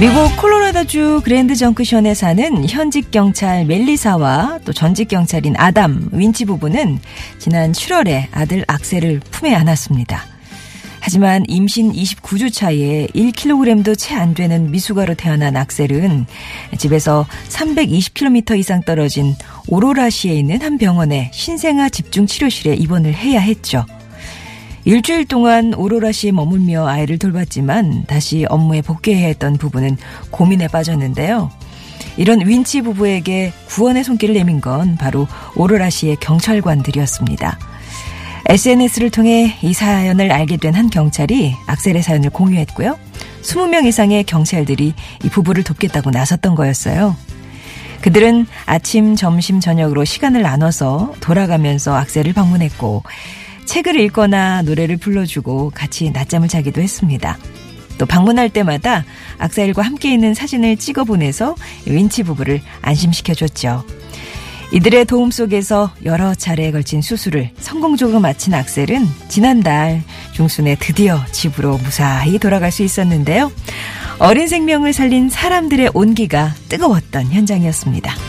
미국 콜로라도주 그랜드 정크션에 사는 현직 경찰 멜리사와 또 전직 경찰인 아담 윈치 부부는 지난 7월에 아들 악셀을 품에 안았습니다. 하지만 임신 29주 차에 1kg도 채 안 되는 미숙아로 태어난 악셀은 집에서 320km 이상 떨어진 오로라시에 있는 한 병원의 신생아 집중 치료실에 입원을 해야 했죠. 일주일 동안 오로라시에 머물며 아이를 돌봤지만 다시 업무에 복귀해야 했던 부부는 고민에 빠졌는데요. 이런 윈치 부부에게 구원의 손길을 내민 건 바로 오로라시의 경찰관들이었습니다. SNS를 통해 이 사연을 알게 된 한 경찰이 악셀의 사연을 공유했고요. 20명 이상의 경찰들이 이 부부를 돕겠다고 나섰던 거였어요. 그들은 아침, 점심, 저녁으로 시간을 나눠서 돌아가면서 악셀을 방문했고 책을 읽거나 노래를 불러주고 같이 낮잠을 자기도 했습니다. 또 방문할 때마다 악셀과 함께 있는 사진을 찍어 보내서 윈치 부부를 안심시켜 줬죠. 이들의 도움 속에서 여러 차례에 걸친 수술을 성공적으로 마친 악셀은 지난달 중순에 드디어 집으로 무사히 돌아갈 수 있었는데요. 어린 생명을 살린 사람들의 온기가 뜨거웠던 현장이었습니다.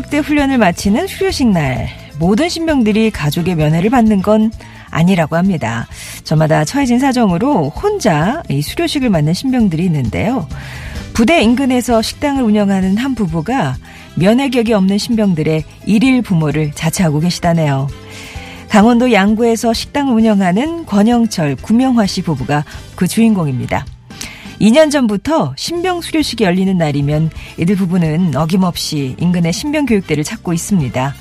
신병교육대 훈련을 마치는 수료식 날 모든 신병들이 가족의 면회를 받는 건 아니라고 합니다. 저마다 처해진 사정으로 혼자 이 수료식을 맞는 신병들이 있는데요. 부대 인근에서 식당을 운영하는 한 부부가 면회격이 없는 신병들의 일일 부모를 자처하고 계시다네요. 강원도 양구에서 식당을 운영하는 권영철, 구명화 씨 부부가 그 주인공입니다. 2년 전부터 신병 수료식이 열리는 날이면 이들 부부는 어김없이 인근의 신병 교육대를 찾고 있습니다.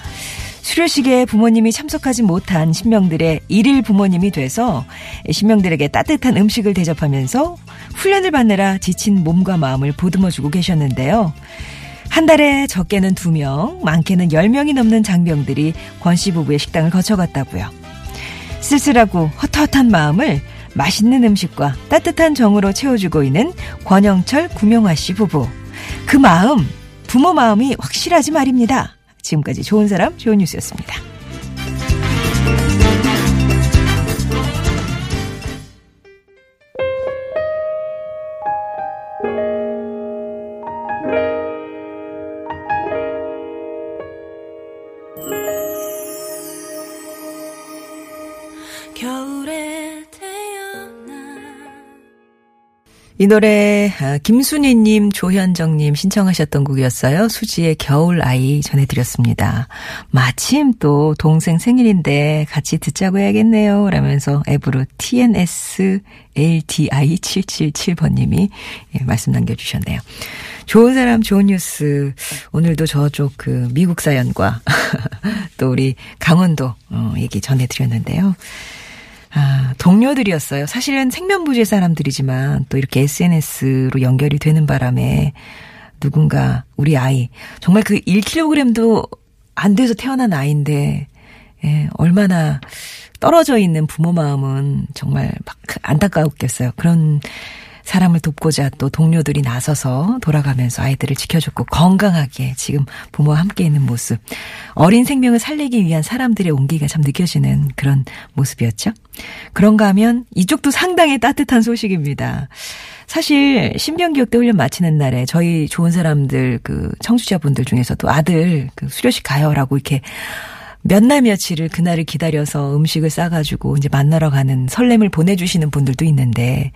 수료식에 부모님이 참석하지 못한 신병들의 일일 부모님이 돼서 신병들에게 따뜻한 음식을 대접하면서 훈련을 받느라 지친 몸과 마음을 보듬어주고 계셨는데요. 한 달에 적게는 2명, 많게는 10명이 넘는 장병들이 권 씨 부부의 식당을 거쳐갔다고요. 쓸쓸하고 헛헛한 마음을 맛있는 음식과 따뜻한 정으로 채워주고 있는 권영철, 구명화 씨 부부. 그 마음, 부모 마음이 확실하지 말입니다. 지금까지 좋은 사람, 좋은 뉴스였습니다. 겨울에 이 노래 아, 김순희님, 조현정님 신청하셨던 곡이었어요. 수지의 겨울 아이 전해드렸습니다. 마침 또 동생 생일인데 같이 듣자고 해야겠네요. 라면서 앱으로 TNS LDI777번님이 예, 말씀 남겨주셨네요. 좋은 사람 좋은 뉴스 오늘도 저쪽 그 미국 사연과 또 우리 강원도 어, 얘기 전해드렸는데요. 아, 동료들이었어요. 사실은 생면부재 사람들이지만 또 이렇게 SNS로 연결이 되는 바람에 누군가 우리 아이 정말 그 1kg도 안 돼서 태어난 아이인데 예, 얼마나 떨어져 있는 부모 마음은 정말 막 안타까웠겠어요. 그런 사람을 돕고자 또 동료들이 나서서 돌아가면서 아이들을 지켜줬고 건강하게 지금 부모와 함께 있는 모습. 어린 생명을 살리기 위한 사람들의 온기가 참 느껴지는 그런 모습이었죠. 그런가 하면 이쪽도 상당히 따뜻한 소식입니다. 사실 신병기억대 훈련 마치는 날에 저희 좋은 사람들 그 청취자분들 중에서도 아들 그 수료식 가요라고 이렇게 몇 날 며칠을 그날을 기다려서 음식을 싸가지고 이제 만나러 가는 설렘을 보내주시는 분들도 있는데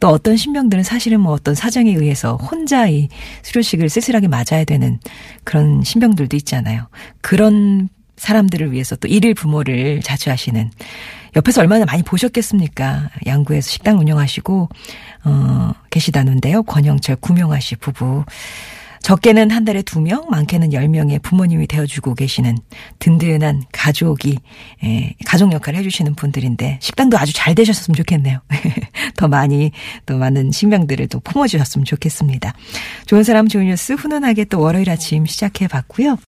또 어떤 신병들은 사실은 뭐 어떤 사정에 의해서 혼자 이 수료식을 쓸쓸하게 맞아야 되는 그런 신병들도 있잖아요. 그런 사람들을 위해서 또 일일 부모를 자처하시는 옆에서 얼마나 많이 보셨겠습니까? 양구에서 식당 운영하시고 어 계시다는데요. 권영철 구명하 씨 부부 적게는 한 달에 두 명, 많게는 열 명의 부모님이 되어주고 계시는 든든한 가족이, 에, 가족 역할을 해주시는 분들인데, 식당도 아주 잘 되셨으면 좋겠네요. 더 많이, 또 많은 신명들을 또 품어주셨으면 좋겠습니다. 좋은 사람 좋은 뉴스 훈훈하게 또 월요일 아침 시작해 봤고요.